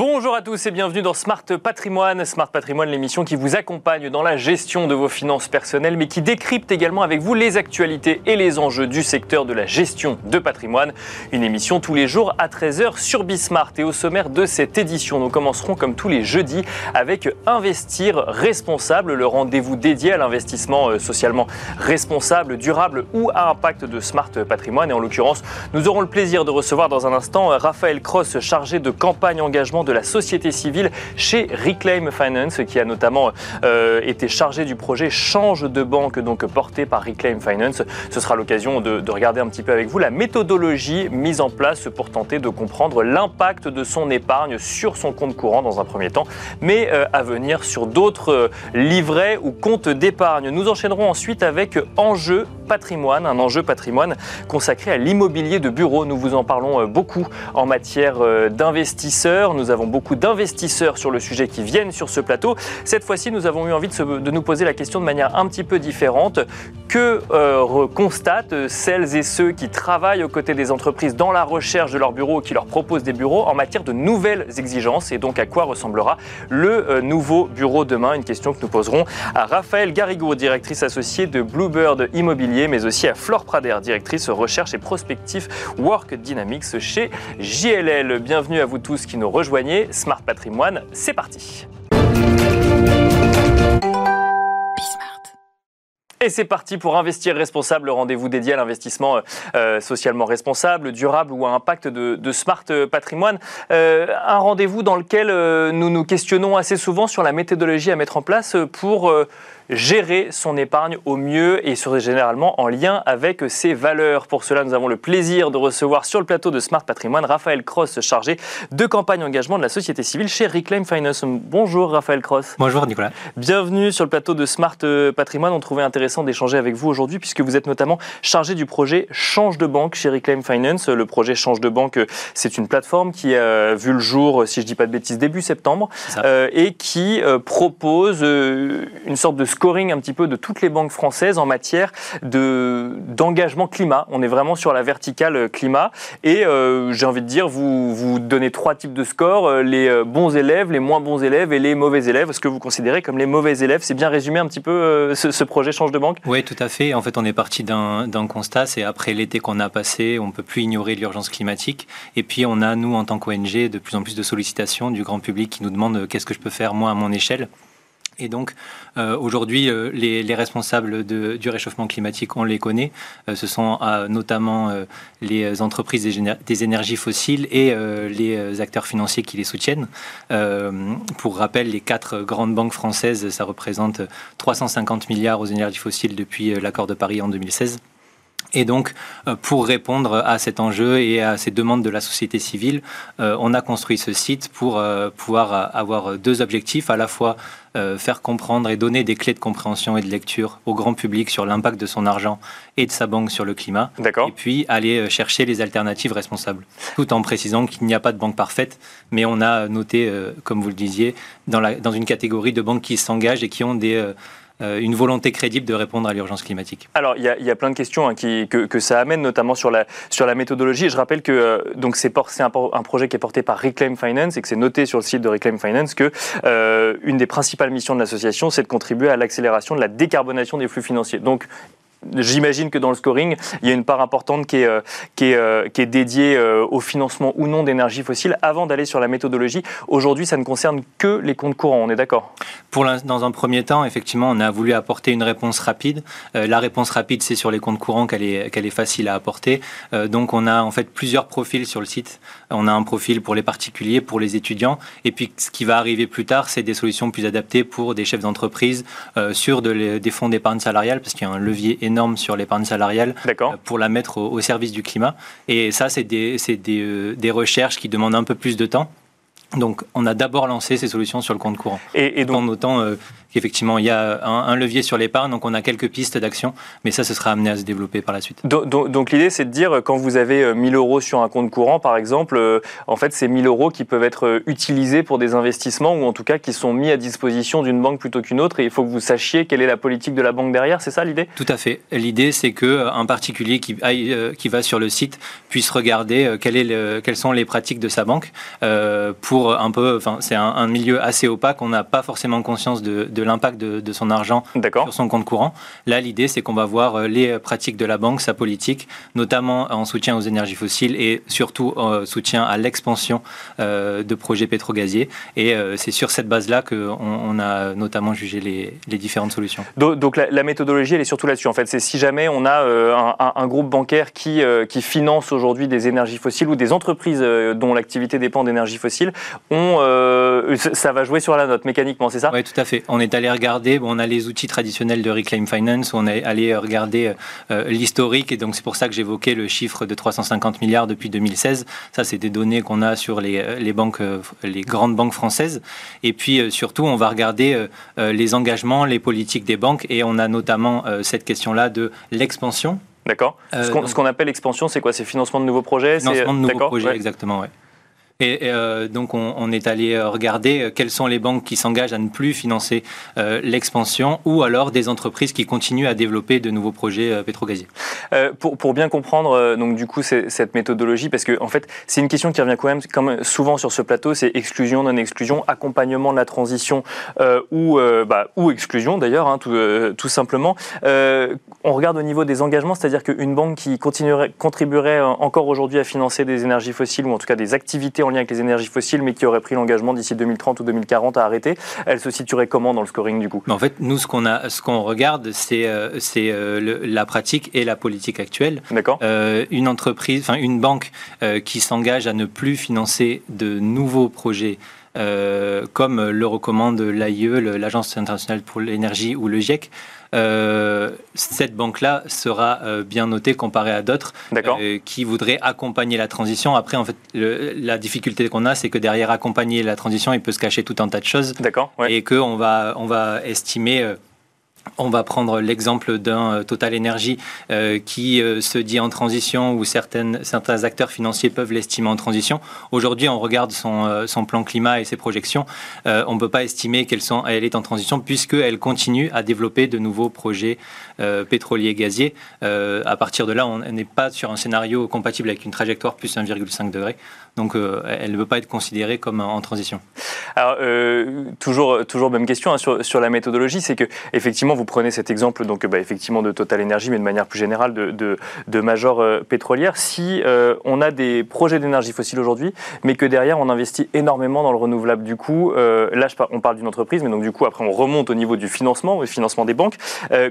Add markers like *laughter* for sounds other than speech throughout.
bon Bonjour à tous et bienvenue dans Smart Patrimoine. Smart Patrimoine, l'émission qui vous accompagne dans la gestion de vos finances personnelles, mais qui décrypte également avec vous les actualités et les enjeux du secteur de la gestion de patrimoine. Une émission tous les jours à 13h sur Bismart. Et au sommaire de cette édition, nous commencerons comme tous les jeudis avec Investir responsable, le rendez-vous dédié à l'investissement euh, socialement responsable, durable ou à impact de Smart Patrimoine. Et en l'occurrence, nous aurons le plaisir de recevoir dans un instant Raphaël Cross, chargé de campagne engagement de la société civile chez Reclaim Finance, qui a notamment euh, été chargé du projet Change de banque, donc porté par Reclaim Finance. Ce sera l'occasion de, regarder un petit peu avec vous la méthodologie mise en place pour tenter de comprendre l'impact de son épargne sur son compte courant dans un premier temps, mais euh, à venir sur d'autres euh, livrets ou comptes d'épargne. Nous enchaînerons ensuite avec Enjeu patrimoine, un enjeu patrimoine consacré à l'immobilier de bureau. Nous vous en parlons beaucoup en matière d'investisseurs. Nous avons beaucoup d'investisseurs sur le sujet qui viennent sur ce plateau. Cette fois-ci, nous avons eu envie de, nous poser la question de manière un petit peu différente. Que euh, constatent celles et ceux qui travaillent aux côtés des entreprises dans la recherche de leurs bureaux, qui leur proposent des bureaux en matière de nouvelles exigences? Et donc, à quoi ressemblera le euh, nouveau bureau demain? Une question que nous poserons à Raphaël Garrigou, directrice associée de Bluebird Immobilier, mais aussi à Flore Prader, directrice recherche et prospectif Work Dynamics chez JLL. Bienvenue à vous tous qui nous rejoignez Smart Patrimoine, c'est parti. Et c'est parti pour Investir Responsable, le rendez-vous dédié à l'investissement euh, euh, socialement responsable, durable ou à impact de, Smart Patrimoine. Euh, un rendez-vous dans lequel nous nous questionnons assez souvent sur la méthodologie à mettre en place pour gérer son épargne au mieux et généralement en lien avec ses valeurs. Pour cela, nous avons le plaisir de recevoir sur le plateau de Smart Patrimoine Raphaël Cross, chargé de campagne engagement de la société civile chez Reclaim Finance. Bonjour Raphaël Cross. Bonjour Nicolas. Bienvenue sur le plateau de Smart Patrimoine. On trouvait intéressant d'échanger avec vous aujourd'hui puisque vous êtes notamment chargé du projet Change de banque chez Reclaim Finance. Le projet Change de banque, c'est une plateforme qui a vu le jour, si je ne dis pas de bêtises, début septembre euh, et qui euh, propose euh, une sorte de scoring un petit peu de toutes les banques françaises en matière de, d'engagement climat. On est vraiment sur la verticale euh, climat. Et euh, j'ai envie de dire, vous, vous donnez trois types de scores, euh, les bons élèves, les moins bons élèves et les mauvais élèves. Est-ce que vous considérez comme les mauvais élèves C'est bien résumé un petit peu ce, projet Change de banque? Oui, tout à fait. En fait, on est parti d'un, d'un constat, c'est après l'été qu'on a passé, on ne peut plus ignorer l'urgence climatique. Et puis, on a, nous, en tant qu'ONG, de plus en plus de sollicitations du grand public qui nous demande qu'est-ce que je peux faire, moi, à mon échelle? Et donc, euh, aujourd'hui, euh, les, responsables du réchauffement climatique, on les connaît. Euh, ce sont notamment les entreprises des, énergies fossiles et les acteurs financiers qui les soutiennent. pour rappel, les quatre grandes banques françaises, ça représente 350 milliards aux énergies fossiles depuis l'accord de Paris en 2016. Et donc, euh, pour répondre à cet enjeu et à ces demandes de la société civile, euh, on a construit ce site pour euh, pouvoir avoir deux objectifs, à la fois faire comprendre et donner des clés de compréhension et de lecture au grand public sur l'impact de son argent et de sa banque sur le climat, et puis aller chercher les alternatives responsables, tout en précisant qu'il n'y a pas de banque parfaite, mais on a noté, comme vous le disiez, dans, la, dans une catégorie de banques qui s'engagent et qui ont des une volonté crédible de répondre à l'urgence climatique Alors, il y, a plein de questions hein, que, ça amène, notamment sur la, sur la méthodologie. je rappelle que euh, c'est un, un, projet qui est porté par Reclaim Finance et que c'est noté sur le site de Reclaim Finance que euh, une des principales missions de l'association, c'est de contribuer à l'accélération de la décarbonation des flux financiers. Donc, J'imagine que dans le scoring, il y a une part importante qui est, euh, qui est, euh, qui est dédiée euh, au financement ou non d'énergie fossile. Avant d'aller sur la méthodologie, aujourd'hui, ça ne concerne que les comptes courants, on est d'accord? Dans un premier temps, effectivement, on a voulu apporter une réponse rapide. la réponse rapide, c'est sur les comptes courants qu'elle est, est facile à apporter. donc, on a en fait plusieurs profils sur le site. On a un profil pour les particuliers, pour les étudiants. Et puis, ce qui va arriver plus tard, c'est des solutions plus adaptées pour des chefs d'entreprise sur de des fonds d'épargne salariale, parce qu'il y a un levier énorme énorme sur l'épargne salariale euh, pour la mettre au, service du climat. Et ça, c'est des, des, euh, des recherches qui demandent un peu plus de temps. Donc, on a d'abord lancé ces solutions sur le compte courant. Et, donc, en notant euh, qu'effectivement, il y a un, levier sur l'épargne, donc on a quelques pistes d'action, mais ça, ce sera amené à se développer par la suite. Donc, l'idée, c'est de dire, quand vous avez 1000 euros sur un compte courant, par exemple, en fait, c'est 1000 euros qui peuvent être utilisés pour des investissements, ou en tout cas qui sont mis à disposition d'une banque plutôt qu'une autre, et il faut que vous sachiez quelle est la politique de la banque derrière, c'est ça l'idée? Tout à fait. L'idée, c'est qu'un particulier qui, qui va sur le site puisse regarder quel est le, quelles sont les pratiques de sa banque pour pour un peu, enfin, c'est un, milieu assez opaque. On n'a pas forcément conscience de, l'impact de, son argent sur son compte courant. Là, l'idée, c'est qu'on va voir euh, les pratiques de la banque, sa politique, notamment en soutien aux énergies fossiles et surtout en soutien à l'expansion euh, de projets pétrogaziers. Et euh, c'est sur cette base-là qu'on on a notamment jugé les, différentes solutions. Donc, la, méthodologie, elle est surtout là-dessus. En fait, c'est si jamais on a un, groupe bancaire qui, qui finance aujourd'hui des énergies fossiles ou des entreprises dont l'activité dépend d'énergie fossile, on, euh, ça va jouer sur la note mécaniquement, c'est ça? Oui, tout à fait. On est allé regarder, bon, on a les outils traditionnels de Reclaim Finance, on est allé regarder euh, l'historique, et donc c'est pour ça que j'évoquais le chiffre de 350 milliards depuis 2016. Ça, c'est des données qu'on a sur les, euh, les, banques, les grandes banques françaises. Et puis surtout, on va regarder les engagements, les politiques des banques, et on a notamment cette question-là de l'expansion. D'accord. ce qu'on appelle l'expansion, c'est quoi? C'est financement de nouveaux projets? Financement de nouveaux projets, exactement, oui. Et, euh, donc, on, est allé euh, regarder euh, quelles sont les banques qui s'engagent à ne plus financer l'expansion ou alors des entreprises qui continuent à développer de nouveaux projets pétrogaziers. Pour, pour, bien comprendre, donc, du coup, cette méthodologie, parce que, en fait, c'est une question qui revient quand même, souvent sur ce plateau, c'est exclusion, non-exclusion, accompagnement de la transition ou, bah, ou exclusion, d'ailleurs, hein, tout, tout, simplement. on regarde au niveau des engagements, c'est-à-dire qu'une banque qui continuerait, contribuerait encore aujourd'hui à financer des énergies fossiles ou en tout cas des activités en lien avec les énergies fossiles, mais qui aurait pris l'engagement d'ici 2030 ou 2040 à arrêter, elle se situerait comment dans le scoring du coup? En fait, nous, ce qu'on a, ce qu'on regarde, c'est euh, c'est euh, la pratique et la politique actuelle. D'accord. Euh, une entreprise, enfin une banque qui s'engage à ne plus financer de nouveaux projets. comme le recommande l'AIE, l'Agence internationale pour l'énergie ou le GIEC, euh, cette banque-là sera euh, bien notée comparée à d'autres euh, qui voudraient accompagner la transition. Après, en fait, la difficulté qu'on a, c'est que derrière accompagner la transition, il peut se cacher tout un tas de choses. Et qu'on va, on va estimer on va prendre l'exemple d'un euh, Total Energy euh, qui euh, se dit en transition ou certains acteurs financiers peuvent l'estimer en transition. Aujourd'hui, on regarde son, son, plan climat et ses projections. on ne peut pas estimer qu'elle est en transition puisqu'elle continue à développer de nouveaux projets pétroliers et gaziers. à partir de là, on n'est pas sur un scénario compatible avec une trajectoire plus 1,5 degré. Donc, elle ne peut pas être considérée comme en transition. Alors, toujours, toujours même question hein, sur, sur la méthodologie, c'est que effectivement, vous prenez cet exemple donc bah, effectivement de Total Energy, mais de manière plus générale de, de, de major euh, pétrolière. Si euh, on a des projets d'énergie fossile aujourd'hui, mais que derrière on investit énormément dans le renouvelable, du coup, euh, là on parle d'une entreprise, mais donc du coup après on remonte au niveau du financement, au financement des banques.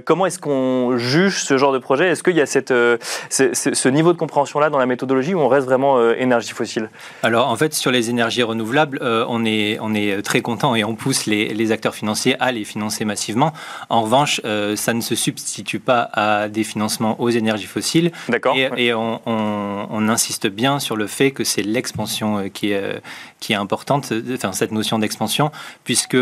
comment est-ce qu'on juge ce genre de projet? Est-ce qu'il y a ce, niveau de compréhension là dans la méthodologie où on reste vraiment énergie fossile? Alors en fait sur les énergies renouvelables, on est très content et on pousse les, acteurs financiers à les financer massivement. En revanche euh, ça ne se substitue pas à des financements aux énergies fossiles. D'accord. Et, on, insiste bien sur le fait que c'est l'expansion euh, qui est, euh, qui est importante, enfin, cette notion d'expansion, puisque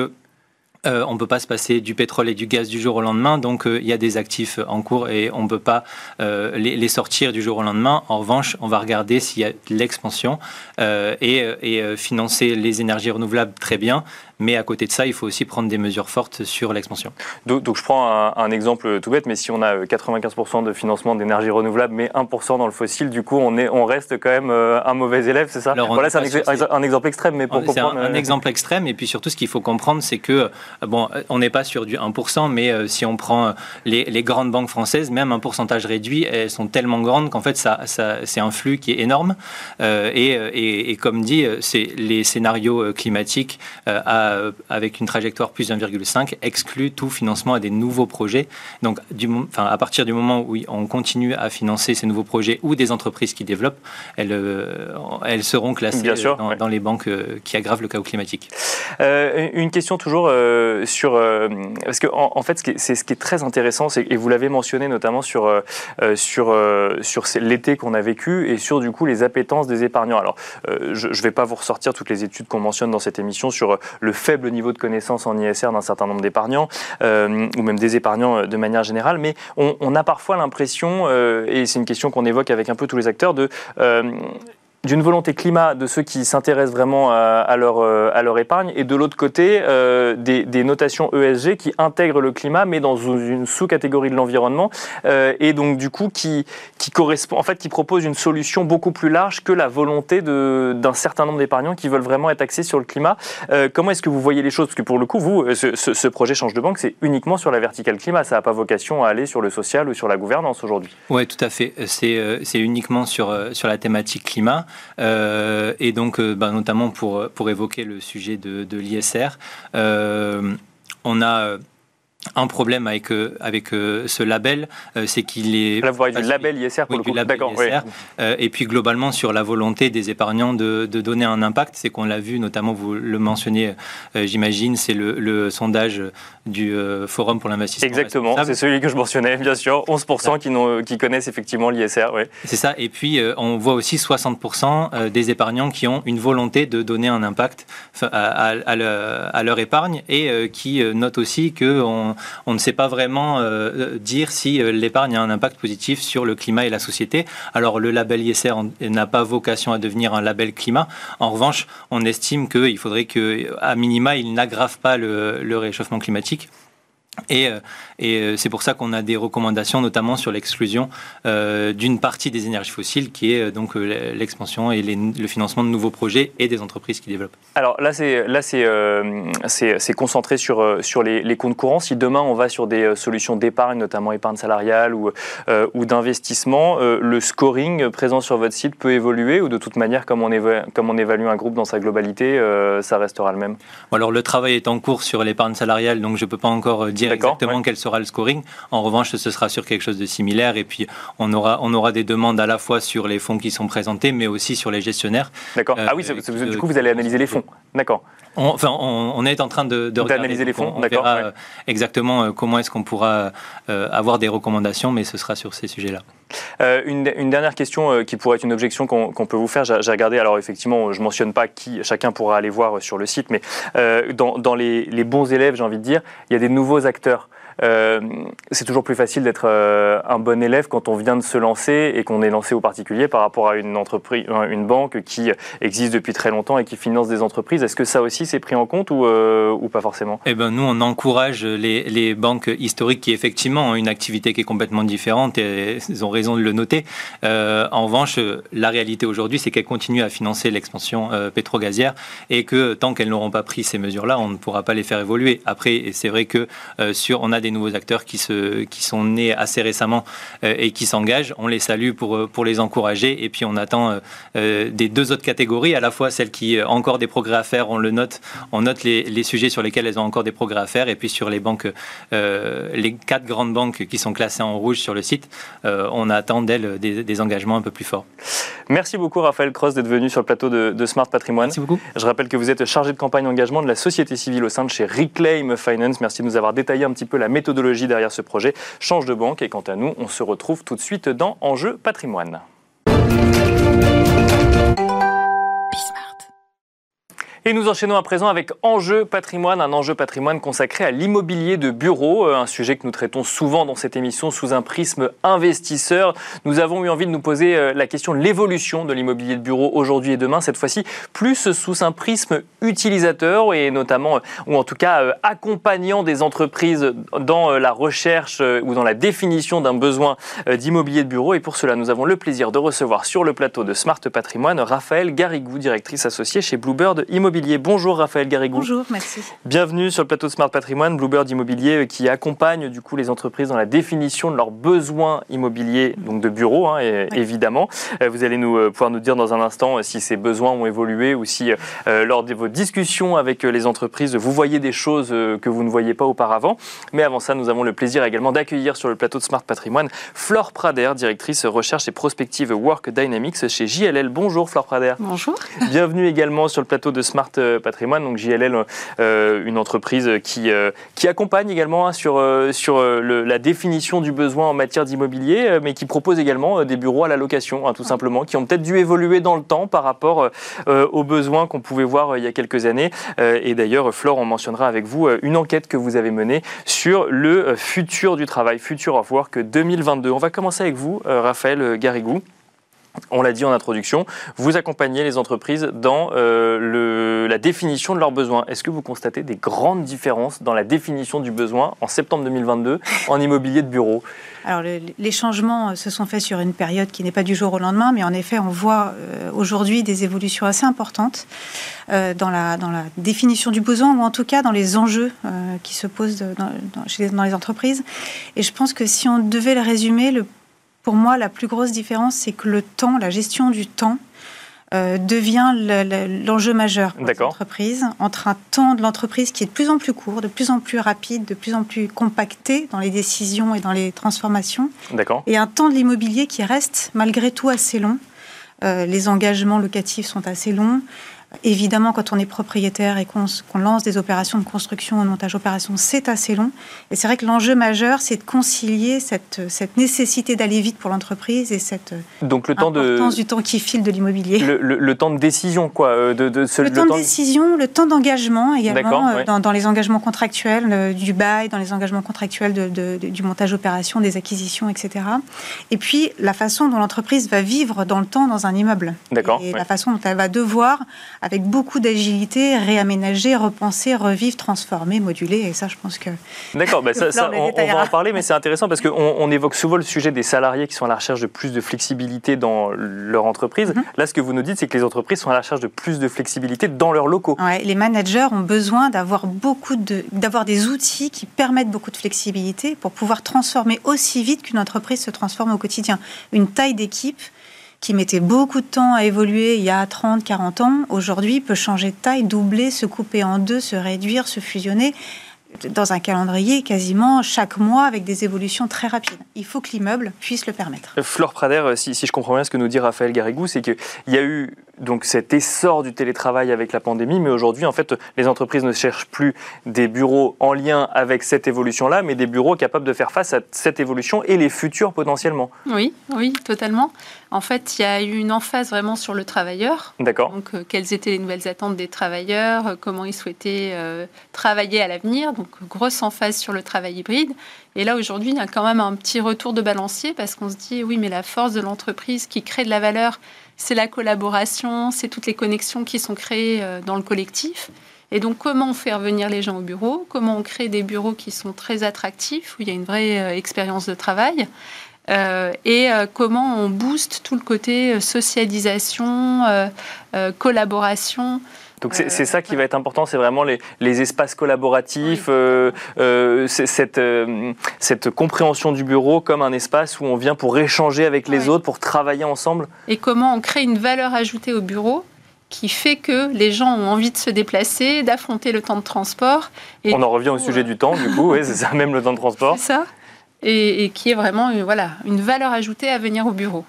on ne peut pas se passer du pétrole et du gaz du jour au lendemain, donc il y a des actifs en cours et on ne peut pas les, sortir du jour au lendemain. En revanche, on va regarder s'il y a de l'expansion et, et, financer les énergies renouvelables très bien, mais à côté de ça, il faut aussi prendre des mesures fortes sur l'expansion. Donc, je prends un, exemple tout bête, mais si on a 95% de financement d'énergie renouvelable, mais 1% dans le fossile, du coup, on, est, on reste quand même euh, un mauvais élève, c'est ça? Voilà, c'est un, exemple extrême, mais pour comprendre. C'est un, euh, exemple extrême, et puis surtout, ce qu'il faut comprendre, c'est que, euh, bon, on n'est pas sur du 1%, mais si on prend les, les, grandes banques françaises, même un pourcentage réduit, elles sont tellement grandes qu'en fait, ça, ça c'est un flux qui est énorme. et, et, et, comme dit, c'est les scénarios climatiques à avec une trajectoire plus 1,5 exclut tout financement à des nouveaux projets. Donc, du, enfin, à partir du moment où on continue à financer ces nouveaux projets ou des entreprises qui développent, elles, euh, elles seront classées dans, les banques euh, qui aggravent le chaos climatique. Euh, une question toujours sur... parce que, en, fait, c'est ce qui est très intéressant, et vous l'avez mentionné notamment sur, sur, sur l'été qu'on a vécu et sur, du coup, les appétences des épargnants. Alors, je ne vais pas vous ressortir toutes les études qu'on mentionne dans cette émission sur le faible niveau de connaissance en ISR d'un certain nombre d'épargnants, euh, ou même des épargnants euh, de manière générale, mais on, a parfois l'impression, euh, et c'est une question qu'on évoque avec un peu tous les acteurs, de d'une volonté climat de ceux qui s'intéressent vraiment à, leur, euh, à leur épargne, et de l'autre côté, euh, des, notations ESG qui intègrent le climat, mais dans une sous-catégorie de l'environnement, euh, et donc du coup qui, qui correspond, en fait, qui propose une solution beaucoup plus large que la volonté d'un certain nombre d'épargnants qui veulent vraiment être axés sur le climat. comment est-ce que vous voyez les choses? Parce que pour le coup, vous, ce, ce, projet Change de banque, c'est uniquement sur la verticale climat, ça n'a pas vocation à aller sur le social ou sur la gouvernance aujourd'hui. Oui, tout à fait. C'est uniquement sur, sur la thématique climat. Euh, et donc, euh, bah, notamment pour, pour évoquer le sujet de, de l'ISR, euh, on a un problème avec, euh, avec euh, ce label, euh, c'est qu'il est... Là, vous parlez du label ISR pour le coup. D'accord, et puis globalement, sur la volonté des épargnants de, de donner un impact, c'est qu'on l'a vu, notamment, vous le mentionniez, j'imagine, c'est le, le, sondage du Forum pour l'investissement. Exactement, c'est celui que je mentionnais, bien sûr. 11% qui, qui, connaissent effectivement l'ISR. Oui. C'est ça, et puis on voit aussi 60% des épargnants qui ont une volonté de donner un impact à, à, leur épargne et qui notent aussi qu'on on ne sait pas vraiment euh, dire si euh, l'épargne a un impact positif sur le climat et la société. Alors le label ISR n'a pas vocation à devenir un label climat. En revanche, on estime qu'il faudrait que, à minima, il n'aggrave pas le réchauffement climatique. Et, euh, et euh, c'est pour ça qu'on a des recommandations, notamment sur l'exclusion euh, d'une partie des énergies fossiles, qui est donc l'expansion et le financement de nouveaux projets et des entreprises qui développent. Alors là, c'est là c'est c'est concentré sur sur les, les, comptes courants. Si demain on va sur des solutions d'épargne, notamment épargne salariale ou ou d'investissement, le scoring présent sur votre site peut évoluer ou de toute manière, comme on évalue, comme on évalue un groupe dans sa globalité, ça restera le même? Alors le travail est en cours sur l'épargne salariale, donc je peux pas encore dire exactement quel sera le scoring. En revanche, ce sera sur quelque chose de similaire et puis on aura, on aura des demandes à la fois sur les fonds qui sont présentés, mais aussi sur les gestionnaires. D'accord. ah oui, euh, du coup, vous allez analyser les fonds. D'accord. On, enfin, on, est en train de, de regarder les fonds. On, verra euh, exactement euh, comment est-ce qu'on pourra avoir des recommandations, mais ce sera sur ces sujets-là. une, dernière question qui pourrait être une objection qu'on peut vous faire. J'ai regardé, alors effectivement, je mentionne pas qui, chacun pourra aller voir sur le site, mais dans, dans les, les, bons élèves, j'ai envie de dire, il y a des nouveaux acteurs. Euh, c'est toujours plus facile d'être euh, un bon élève quand on vient de se lancer et qu'on est lancé au particulier par rapport à une entreprise, une banque qui existe depuis très longtemps et qui finance des entreprises. Est-ce que ça aussi c'est pris en compte ou, euh, pas forcément? Eh ben nous on encourage les, banques historiques qui effectivement ont une activité qui est complètement différente et ils ont raison de le noter. en revanche, la réalité aujourd'hui c'est qu'elles continuent à financer l'expansion pétro-gazière et que tant qu'elles n'auront pas pris ces mesures-là, on ne pourra pas les faire évoluer. Après, c'est vrai que sur a des nouveaux acteurs qui, se, qui sont nés assez récemment euh, et qui s'engagent. On les salue pour, euh, pour les encourager. Et puis on attend euh, des deux autres catégories, à la fois celles qui ont encore des progrès à faire, on le note, on note les, les sujets sur lesquels elles ont encore des progrès à faire. Et puis sur les banques, les quatre grandes banques qui sont classées en rouge sur le site, on attend d'elles des, des, engagements un peu plus forts. Merci beaucoup Raphaël Cross d'être venu sur le plateau de, de, Smart Patrimoine. Merci beaucoup. Je rappelle que vous êtes chargé de campagne d'engagement de la société civile au sein de chez Reclaim Finance. Merci de nous avoir détaillé un petit peu la méthodologie derrière ce projet change de banque. Et quant à nous, on se retrouve tout de suite dans Enjeu patrimoine. Et nous enchaînons à présent avec Enjeu patrimoine, un enjeu patrimoine consacré à l'immobilier de bureau, euh, un sujet que nous traitons souvent dans cette émission sous un prisme investisseur. Nous avons eu envie de nous poser euh, la question de l'évolution de l'immobilier de bureau aujourd'hui et demain, cette fois-ci plus sous un prisme utilisateur et notamment, euh, ou en tout cas accompagnant des entreprises dans la recherche ou dans la définition d'un besoin d'immobilier de bureau. Et pour cela, nous avons le plaisir de recevoir sur le plateau de Smart Patrimoine Raphaël Garigou, directrice associée chez Bluebird Immobilier. Bonjour Raphaël Garrigou. Bonjour, merci. Bienvenue sur le plateau de Smart Patrimoine, Bluebird Immobilier euh, qui accompagne du coup les entreprises dans la définition de leurs besoins immobiliers, donc de bureaux hein, évidemment. Euh, vous allez nous euh, pouvoir nous dire dans un instant si ces besoins ont évolué ou si lors de vos discussions avec les entreprises vous voyez des choses que vous ne voyez pas auparavant. Mais avant ça, nous avons le plaisir également d'accueillir sur le plateau de Smart Patrimoine Flore Prader, directrice recherche et prospective Work Dynamics chez JLL. Bonjour Flore Prader. Bonjour. Bienvenue également sur le plateau de Smart euh, Patrimoine, donc JLL, euh, une entreprise qui, euh, qui accompagne également hein, sur, sur la définition du besoin en matière d'immobilier, mais qui propose également des bureaux à la location, hein, tout simplement, qui ont peut-être dû évoluer dans le temps par rapport aux besoins qu'on pouvait voir il y a quelques années. et d'ailleurs, Flore, on mentionnera avec vous une enquête que vous avez menée sur le futur du travail, Future of Work 2022. On va commencer avec vous, Raphaël Garrigou. On l'a dit en introduction, vous accompagnez les entreprises dans euh, la définition de leurs besoins. Est-ce que vous constatez des grandes différences dans la définition du besoin en septembre 2022 en immobilier de bureau? Alors, les changements se sont faits sur une période qui n'est pas du jour au lendemain, mais en effet, on voit euh, aujourd'hui des évolutions assez importantes euh, dans, la, définition du besoin, ou en tout cas dans les enjeux qui se posent dans, dans les entreprises. Et je pense que si on devait le résumer, pour moi, la plus grosse différence, c'est que le temps, la gestion du temps, euh, devient l'enjeu majeur pour l'entreprise, entre un temps de l'entreprise qui est de plus en plus court, de plus en plus rapide, de plus en plus compacté dans les décisions et dans les transformations, et un temps de l'immobilier qui reste malgré tout assez long. Euh, les engagements locatifs sont assez longs. Évidemment, quand on est propriétaire et qu'on lance des opérations de construction, de montage opération, c'est assez long. Et c'est vrai que l'enjeu majeur, c'est de concilier cette, cette nécessité d'aller vite pour l'entreprise et cette Donc le temps importance du temps qui file de l'immobilier. Le, temps de décision, quoi. Euh, de, de le, temps de décision, le temps d'engagement également, euh, dans, les engagements contractuels euh, du bail, dans les engagements contractuels de, du montage opération, des acquisitions, etc. Et puis la façon dont l'entreprise va vivre dans le temps dans un immeuble. D'accord. Et la façon dont elle va devoir avec beaucoup d'agilité, réaménager, repenser, revivre, transformer, moduler. Et ça, je pense que. D'accord, bah *laughs* ça, on, va en parler, mais c'est intéressant parce qu'on on évoque souvent le sujet des salariés qui sont à la recherche de plus de flexibilité dans leur entreprise. Mhm. Là, ce que vous nous dites, c'est que les entreprises sont à la recherche de plus de flexibilité dans leurs locaux. Ouais, les managers ont besoin d'avoir beaucoup de, d'avoir des outils qui permettent beaucoup de flexibilité pour pouvoir transformer aussi vite qu'une entreprise se transforme au quotidien. Une taille d'équipe qui mettait beaucoup de temps à évoluer il y a 30, 40 ans, aujourd'hui peut changer de taille, doubler, se couper en deux, se réduire, se fusionner dans un calendrier quasiment chaque mois avec des évolutions très rapides. Il faut que l'immeuble puisse le permettre. Flore Prader, si, si, je comprends bien ce que nous dit Raphaël Garrigou, c'est qu'il y a eu donc cet essor du télétravail avec la pandémie, mais aujourd'hui, en fait, les entreprises ne cherchent plus des bureaux en lien avec cette évolution-là, mais des bureaux capables de faire face à cette évolution et les futurs potentiellement. Oui, oui, totalement. En fait, il y a eu une emphase vraiment sur le travailleur. D'accord. Donc, euh, quelles étaient les nouvelles attentes des travailleurs, euh, comment ils souhaitaient euh, travailler à l'avenir. Donc, grosse emphase sur le travail hybride. Et là, aujourd'hui, il y a quand même un petit retour de balancier parce qu'on se dit, oui, mais la force de l'entreprise qui crée de la valeur, c'est la collaboration, c'est toutes les connexions qui sont créées euh, dans le collectif. Et donc, comment on fait revenir les gens au bureau? Comment on crée des bureaux qui sont très attractifs, où il y a une vraie euh, expérience de travail? Euh, et comment on booste tout le côté socialisation, collaboration? Donc c'est ça qui va être important, c'est vraiment les, les, espaces collaboratifs, euh, euh, cette, euh, cette compréhension du bureau comme un espace où on vient pour échanger avec les autres, pour travailler ensemble. Et comment on crée une valeur ajoutée au bureau qui fait que les gens ont envie de se déplacer, d'affronter le temps de transport. Et on en revient au sujet du temps, du coup, c'est ça, même le temps de transport. *laughs* C'est ça et, qui est vraiment une, voilà, une valeur ajoutée à venir au bureau.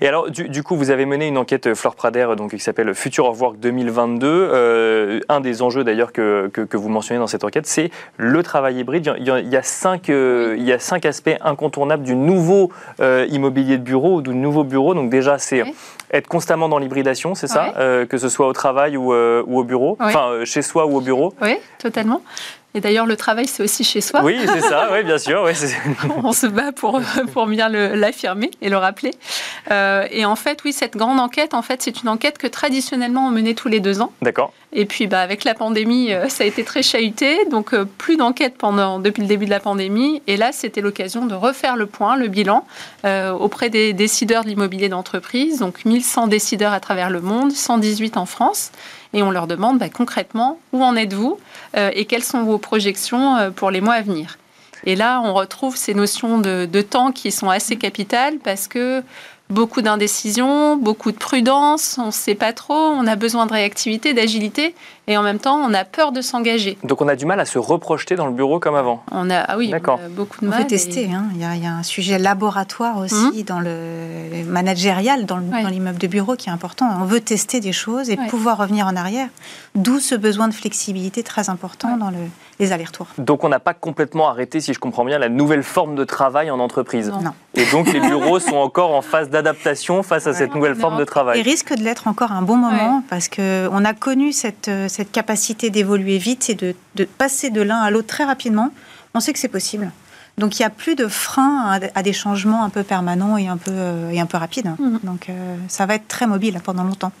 Et alors, du, coup, vous avez mené une enquête, euh, Flore Prader, donc, qui s'appelle Future of Work 2022. Euh, un des enjeux d'ailleurs que, que, vous mentionnez dans cette enquête, c'est le travail hybride. Il y a, cinq, euh, il y a cinq aspects incontournables du nouveau immobilier de bureau ou du nouveau bureau. Donc déjà, c'est être constamment dans l'hybridation, c'est ça Que ce soit au travail ou, ou au bureau Enfin, chez soi ou au bureau Oui, totalement. Et d'ailleurs, le travail, c'est aussi chez soi. Oui, c'est ça, oui, bien sûr. *laughs* On se bat pour, pour bien l'affirmer et le rappeler. Euh, et en fait, oui, cette grande enquête, en fait, c'est une enquête que traditionnellement on menait tous les deux ans. D'accord. Et puis, bah, avec la pandémie, euh, ça a été très chahuté. Donc, euh, plus d'enquête pendant depuis le début de la pandémie. Et là, c'était l'occasion de refaire le point, le bilan auprès des décideurs de l'immobilier d'entreprise. Donc, 1100 décideurs à travers le monde, 118 en France et on leur demande bah, concrètement où en êtes-vous euh, et quelles sont vos projections euh, pour les mois à venir? Et là, on retrouve ces notions de temps qui sont assez capitales parce que beaucoup d'indécision, beaucoup de prudence, on ne sait pas trop, on a besoin de réactivité, d'agilité, et en même temps, on a peur de s'engager. Donc on a du mal à se reprojeter dans le bureau comme avant. On a, ah oui, beaucoup de mal. On tester. Hein. Il, y a, un sujet laboratoire aussi hum. dans le managérial, dans l'immeuble de bureau qui est important. On veut tester des choses et pouvoir revenir en arrière. D'où ce besoin de flexibilité très important dans le, les allers-retours. Donc on n'a pas complètement arrêté, si je comprends bien, la nouvelle forme de travail en entreprise. Non. Et donc les bureaux sont encore en phase d'adaptation face à cette nouvelle forme de travail. Ils risquent de l'être encore un bon moment parce qu'on a connu cette, cette capacité d'évoluer vite et de, de passer de l'un à l'autre très rapidement. On sait que c'est possible. Donc il n'y a plus de frein à, des changements un peu permanents et un peu, et un peu rapides. Mhm. Donc ça va être très mobile pendant longtemps.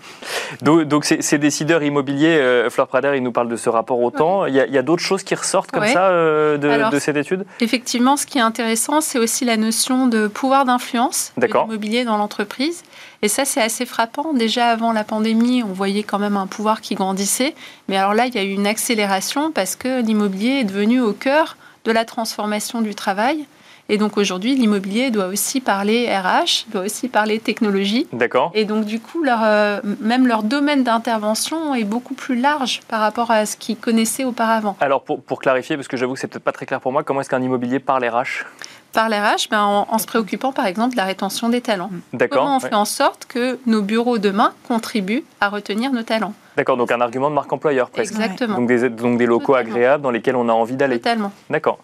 Donc, ces, décideurs immobiliers, Fleur Prader, ils nous parlent de ce rapport au temps. Il y a, d'autres choses qui ressortent comme ça de, de, cette étude? Effectivement, ce qui est intéressant, c'est aussi la notion de pouvoir d'influence de l'immobilier dans l'entreprise. Et ça, c'est assez frappant. Déjà avant la pandémie, on voyait quand même un pouvoir qui grandissait. Mais alors là, il y a eu une accélération parce que l'immobilier est devenu au cœur de la transformation du travail. Et donc aujourd'hui, l'immobilier doit aussi parler RH, doit aussi parler technologie. D'accord. Et donc du coup, leur, euh, même leur domaine d'intervention est beaucoup plus large par rapport à ce qu'ils connaissaient auparavant. Alors pour, pour clarifier, parce que j'avoue que c'est peut-être pas très clair pour moi, comment est-ce qu'un immobilier parle RH par l'RH ben, en, se préoccupant par exemple de la rétention des talents. Comment on fait en sorte que nos bureaux demain contribuent à retenir nos talents? D'accord, donc un argument de marque employeur presque. Exactement. Donc des, donc des locaux agréables dans lesquels on a envie d'aller. Totalement. D'accord.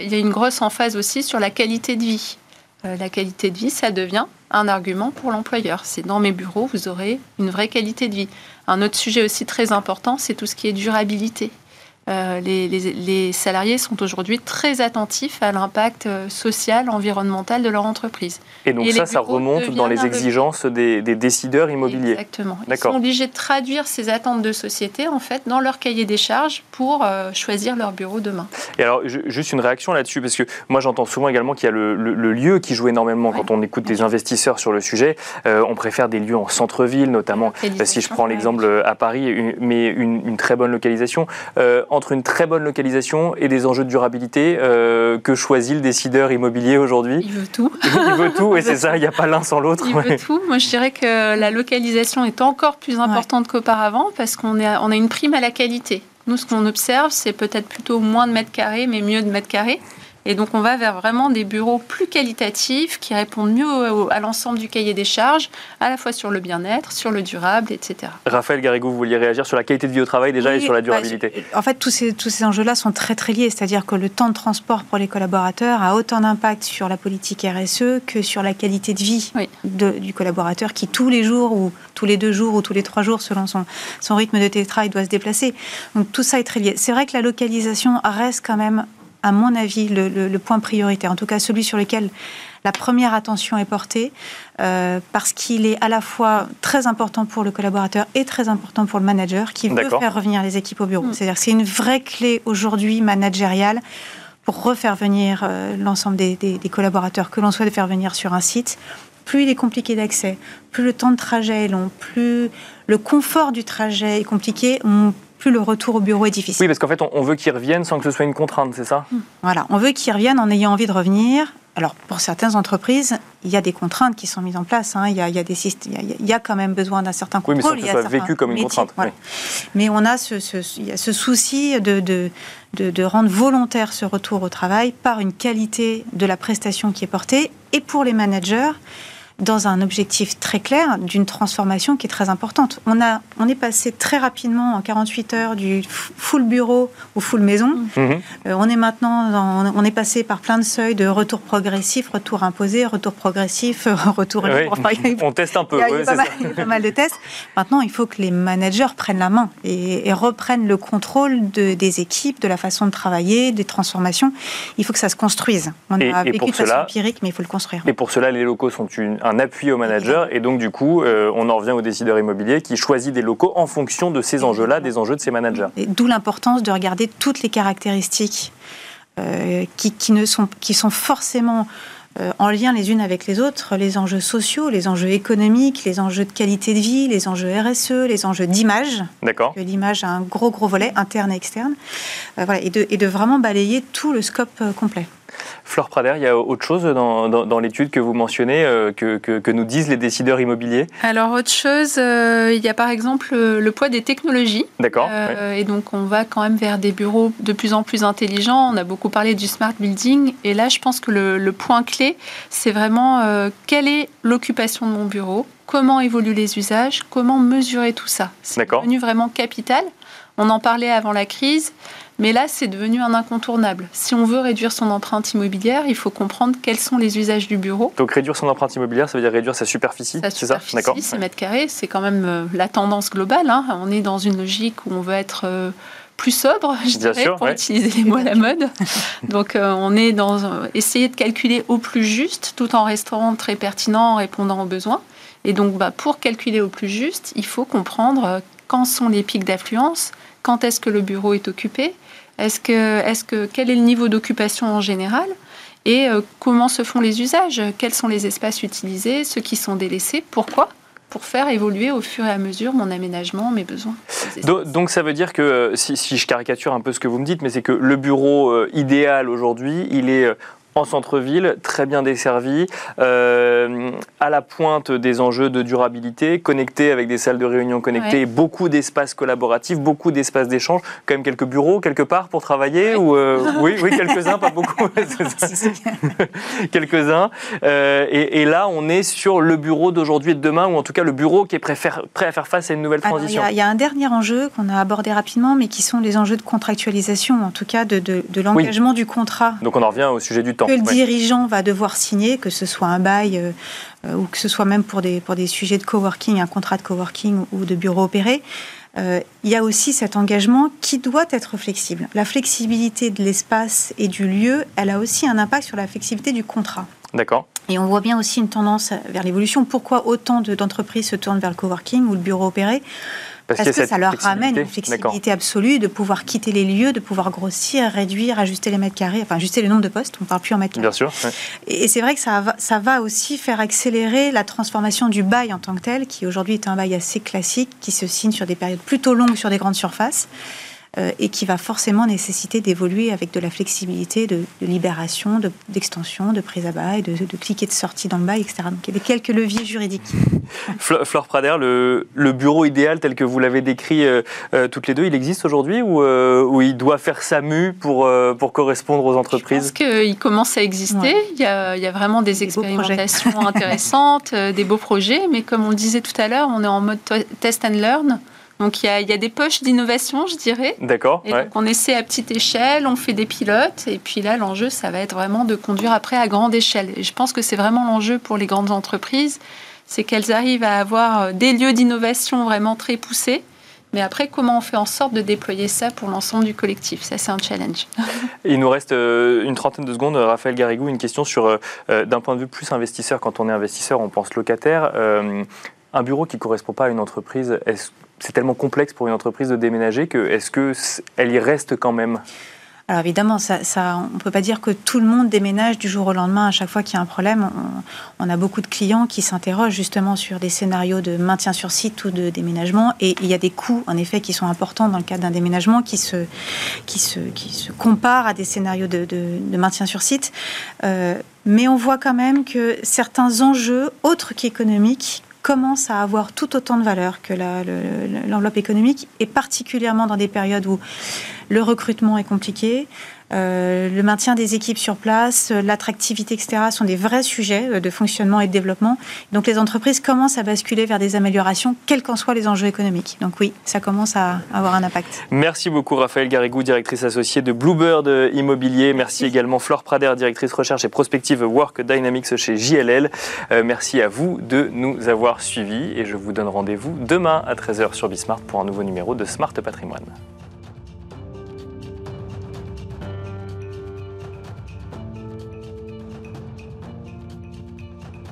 Il y a une grosse emphase aussi sur la qualité de vie. Euh, la qualité de vie, ça devient un argument pour l'employeur. C'est dans mes bureaux, vous aurez une vraie qualité de vie. Un autre sujet aussi très important, c'est tout ce qui est durabilité. Euh, les, salariés sont aujourd'hui très attentifs à l'impact euh, social, environnemental de leur entreprise. Et donc ça, ça remonte dans les exigences des, décideurs immobiliers. Exactement. Ils sont obligés de traduire ces attentes de société en fait dans leur cahier des charges pour euh, choisir leur bureau demain. Et alors juste une réaction là-dessus parce que moi j'entends souvent également qu'il y a le, lieu qui joue énormément quand on écoute des investisseurs sur le sujet. on préfère des lieux en centre-ville, notamment si je prends l'exemple à Paris, mais une, très bonne localisation entre une très bonne localisation et des enjeux de durabilité euh, que choisit le décideur immobilier aujourd'hui Il veut tout. Il veut tout, et c'est *laughs* ça, il n'y a pas l'un sans l'autre. Il veut tout. Moi, je dirais que la localisation est encore plus importante qu'auparavant parce qu'on on a une prime à la qualité. Nous, ce qu'on observe, c'est peut-être plutôt moins de mètres carrés, mais mieux de mètres carrés. Et donc, on va vers vraiment des bureaux plus qualitatifs qui répondent mieux à l'ensemble du cahier des charges, à la fois sur le bien-être, sur le durable, etc. Raphaël Garrigou, vous vouliez réagir sur la qualité de vie au travail déjà et sur la bah, durabilité? En fait, tous ces, tous ces enjeux-là sont très très liés. C'est-à-dire que le temps de transport pour les collaborateurs a autant d'impact sur la politique RSE que sur la qualité de vie du collaborateur qui, tous les jours ou tous les deux jours ou tous les trois jours, selon son, son rythme de télétravail, doit se déplacer. Donc tout ça est très lié. C'est vrai que la localisation reste quand même à mon avis, le, point prioritaire, en tout cas celui sur lequel la première attention est portée, euh, parce qu'il est à la fois très important pour le collaborateur et très important pour le manager qui veut faire revenir les équipes au bureau. Mm. C'est-à-dire que c'est une vraie clé aujourd'hui managériale pour refaire venir euh, l'ensemble des, collaborateurs que l'on souhaite faire venir sur un site. Plus il est compliqué d'accès, plus le temps de trajet est long, plus le confort du trajet est compliqué, plus le retour au bureau est difficile. Oui, parce qu'en fait, on veut qu'ils reviennent sans que ce soit une contrainte, c'est ça? Hmm. Voilà, on veut qu'ils reviennent en ayant envie de revenir. Alors, pour certaines entreprises, il y a des contraintes qui sont mises en place. Hein. Il, y a, il, y a des, il, y a, quand même besoin d'un certain contrôle. Oui, mais sans que ce soit vécu comme une contrainte. Mais on a ce, ce, ce souci de, de, de, de, rendre volontaire ce retour au travail par une qualité de la prestation qui est portée. Et pour les managers, dans un objectif très clair d'une transformation qui est très importante. On, a, on est passé très rapidement en 48 heures du full bureau au full maison. Mhm. Euh, on est maintenant, on est passé par plein de seuils de retour progressif, retour imposé, retour progressif, *laughs* retour. on teste un peu. Il y a, *laughs* pas, mal, de tests. Maintenant, il faut que les managers prennent la main et, reprennent le contrôle de, des équipes, de la façon de travailler, des transformations. Il faut que ça se construise. On a vécu de façon empirique, mais il faut le construire. Et pour cela, les locaux sont une, un appui au manager. Et donc, du coup, euh, on en revient au décideur immobilier qui choisit des locaux en fonction de ces enjeux-là, des enjeux de ses managers. D'où l'importance de regarder toutes les caractéristiques euh, qui, qui, ne sont, qui sont forcément euh, en lien les unes avec les autres, les enjeux sociaux, les enjeux économiques, les enjeux de qualité de vie, les enjeux RSE, les enjeux d'image. D'accord. L'image a un gros, gros volet interne et externe. voilà, et, de, et de vraiment balayer tout le scope complet. Flore Prader, il y a autre chose dans, l'étude que vous mentionnez euh, que, nous disent les décideurs immobiliers? Alors, autre chose, euh, il y a par exemple le, poids des technologies. D'accord. Euh, et donc, on va quand même vers des bureaux de plus en plus intelligents. On a beaucoup parlé du smart building. Et là, je pense que le, point clé, c'est vraiment quelle est l'occupation de mon bureau? Comment évoluent les usages? Comment mesurer tout ça? C'est devenu vraiment capital. On en parlait avant la crise. Mais là, c'est devenu un incontournable. Si on veut réduire son empreinte immobilière, il faut comprendre quels sont les usages du bureau. Donc réduire son empreinte immobilière, ça veut dire réduire sa superficie, c'est ça? D'accord. Ses mètres carrés, c'est quand même euh, la tendance globale. Hein. On est dans une logique où on veut être euh, plus sobre, je dirais, pour utiliser les mots à la *laughs* mode. Donc, euh, on est dans essayer de calculer au plus juste, tout en restant très pertinent, en répondant aux besoins. Et donc, bah, pour calculer au plus juste, il faut comprendre quand sont les pics d'affluence, quand est-ce que le bureau est occupé, est-ce que, est-ce que, quel est le niveau d'occupation en général et euh, comment se font les usages, quels sont les espaces utilisés, ceux qui sont délaissés, pourquoi? Pour faire évoluer au fur et à mesure mon aménagement, mes besoins. Donc, ça veut dire que, euh, si, si, je caricature un peu ce que vous me dites, mais c'est que le bureau euh, idéal aujourd'hui, il est en centre-ville, très bien desservi, euh, à la pointe des enjeux de durabilité, connecté avec des salles de réunion connectées, beaucoup d'espaces collaboratifs, beaucoup d'espaces d'échange, quand même quelques bureaux quelque part pour travailler oui. ou euh, *laughs* oui, oui quelques-uns, pas beaucoup, *laughs* *laughs* quelques-uns. Euh, et, là, on est sur le bureau d'aujourd'hui et de demain, ou en tout cas le bureau qui est prêt, à faire face à une nouvelle transition. Il y, a un dernier enjeu qu'on a abordé rapidement, mais qui sont les enjeux de contractualisation, en tout cas de, de, l'engagement du contrat. Donc on en revient au sujet du temps que le dirigeant va devoir signer, que ce soit un bail euh, ou que ce soit même pour des, pour des sujets de coworking, un contrat de coworking ou de bureau opéré. Euh, il y a aussi cet engagement qui doit être flexible. La flexibilité de l'espace et du lieu, elle a aussi un impact sur la flexibilité du contrat. D'accord. Et on voit bien aussi une tendance vers l'évolution. Pourquoi autant d'entreprises se tournent vers le coworking ou le bureau opéré parce, que ça leur ramène une flexibilité absolue de pouvoir quitter les lieux, de pouvoir grossir, réduire, ajuster les mètres carrés, enfin ajuster le nombre de postes, on ne parle plus en mètres carrés. Bien sûr. Et, c'est vrai que ça va, ça va aussi faire accélérer la transformation du bail en tant que tel, qui aujourd'hui est un bail assez classique, qui se signe sur des périodes plutôt longues sur des grandes surfaces. Euh, et qui va forcément nécessiter d'évoluer avec de la flexibilité, de, libération, d'extension, de, prise à bail, de, de clic et de sortie dans le bail, etc. Donc il y a quelques leviers juridiques. *laughs* Flore Prader, le, bureau idéal tel que vous l'avez décrit euh, euh, toutes les deux, il existe aujourd'hui ou, il doit faire sa mue pour, pour correspondre aux entreprises? Je pense qu'il commence à exister. Il, y a, il, y a, vraiment des, expérimentations *laughs* intéressantes, des beaux projets, mais comme on le disait tout à l'heure, on est en mode test and learn. Donc il y, a, il y a, des poches d'innovation, je dirais. D'accord. Et donc on essaie à petite échelle, on fait des pilotes, et puis là l'enjeu, ça va être vraiment de conduire après à grande échelle. Et je pense que c'est vraiment l'enjeu pour les grandes entreprises, c'est qu'elles arrivent à avoir euh, des lieux d'innovation vraiment très poussés. Mais après, comment on fait en sorte de déployer ça pour l'ensemble du collectif? Ça, c'est un challenge. *laughs* Il nous reste euh, une trentaine de secondes. Raphaël Garrigou, une question sur, euh, d'un point de vue plus investisseur. Quand on est investisseur, on pense locataire. un bureau qui ne correspond pas à une entreprise, est-ce c'est tellement complexe pour une entreprise de déménager que est-ce qu'elle y reste quand même? Alors évidemment, on ne peut pas dire que tout le monde déménage du jour au lendemain à chaque fois qu'il y a un problème. On, a beaucoup de clients qui s'interrogent justement sur des scénarios de maintien sur site ou de déménagement. Et il y a des coûts, en effet, qui sont importants dans le cadre d'un déménagement qui se, qui, se, qui se comparent à des scénarios de, de, maintien sur site. Euh, mais on voit quand même que certains enjeux, autres qu'économiques, commence à avoir tout autant de valeur que l'enveloppe économique, et particulièrement dans des périodes où le recrutement est compliqué, euh, le maintien des équipes sur place, euh, l'attractivité, etc., sont des vrais sujets euh, de fonctionnement et de développement. Donc les entreprises commencent à basculer vers des améliorations, quels qu'en soient les enjeux économiques. Donc oui, ça commence à avoir un impact. Merci beaucoup Raphaël Garrigou, directrice associée de Bluebird Immobilier. Merci, également Flore Prader, directrice recherche et prospective Work Dynamics chez JLL. merci à vous de nous avoir suivis et je vous donne rendez-vous demain à 13h sur Bismart pour un nouveau numéro de Smart Patrimoine.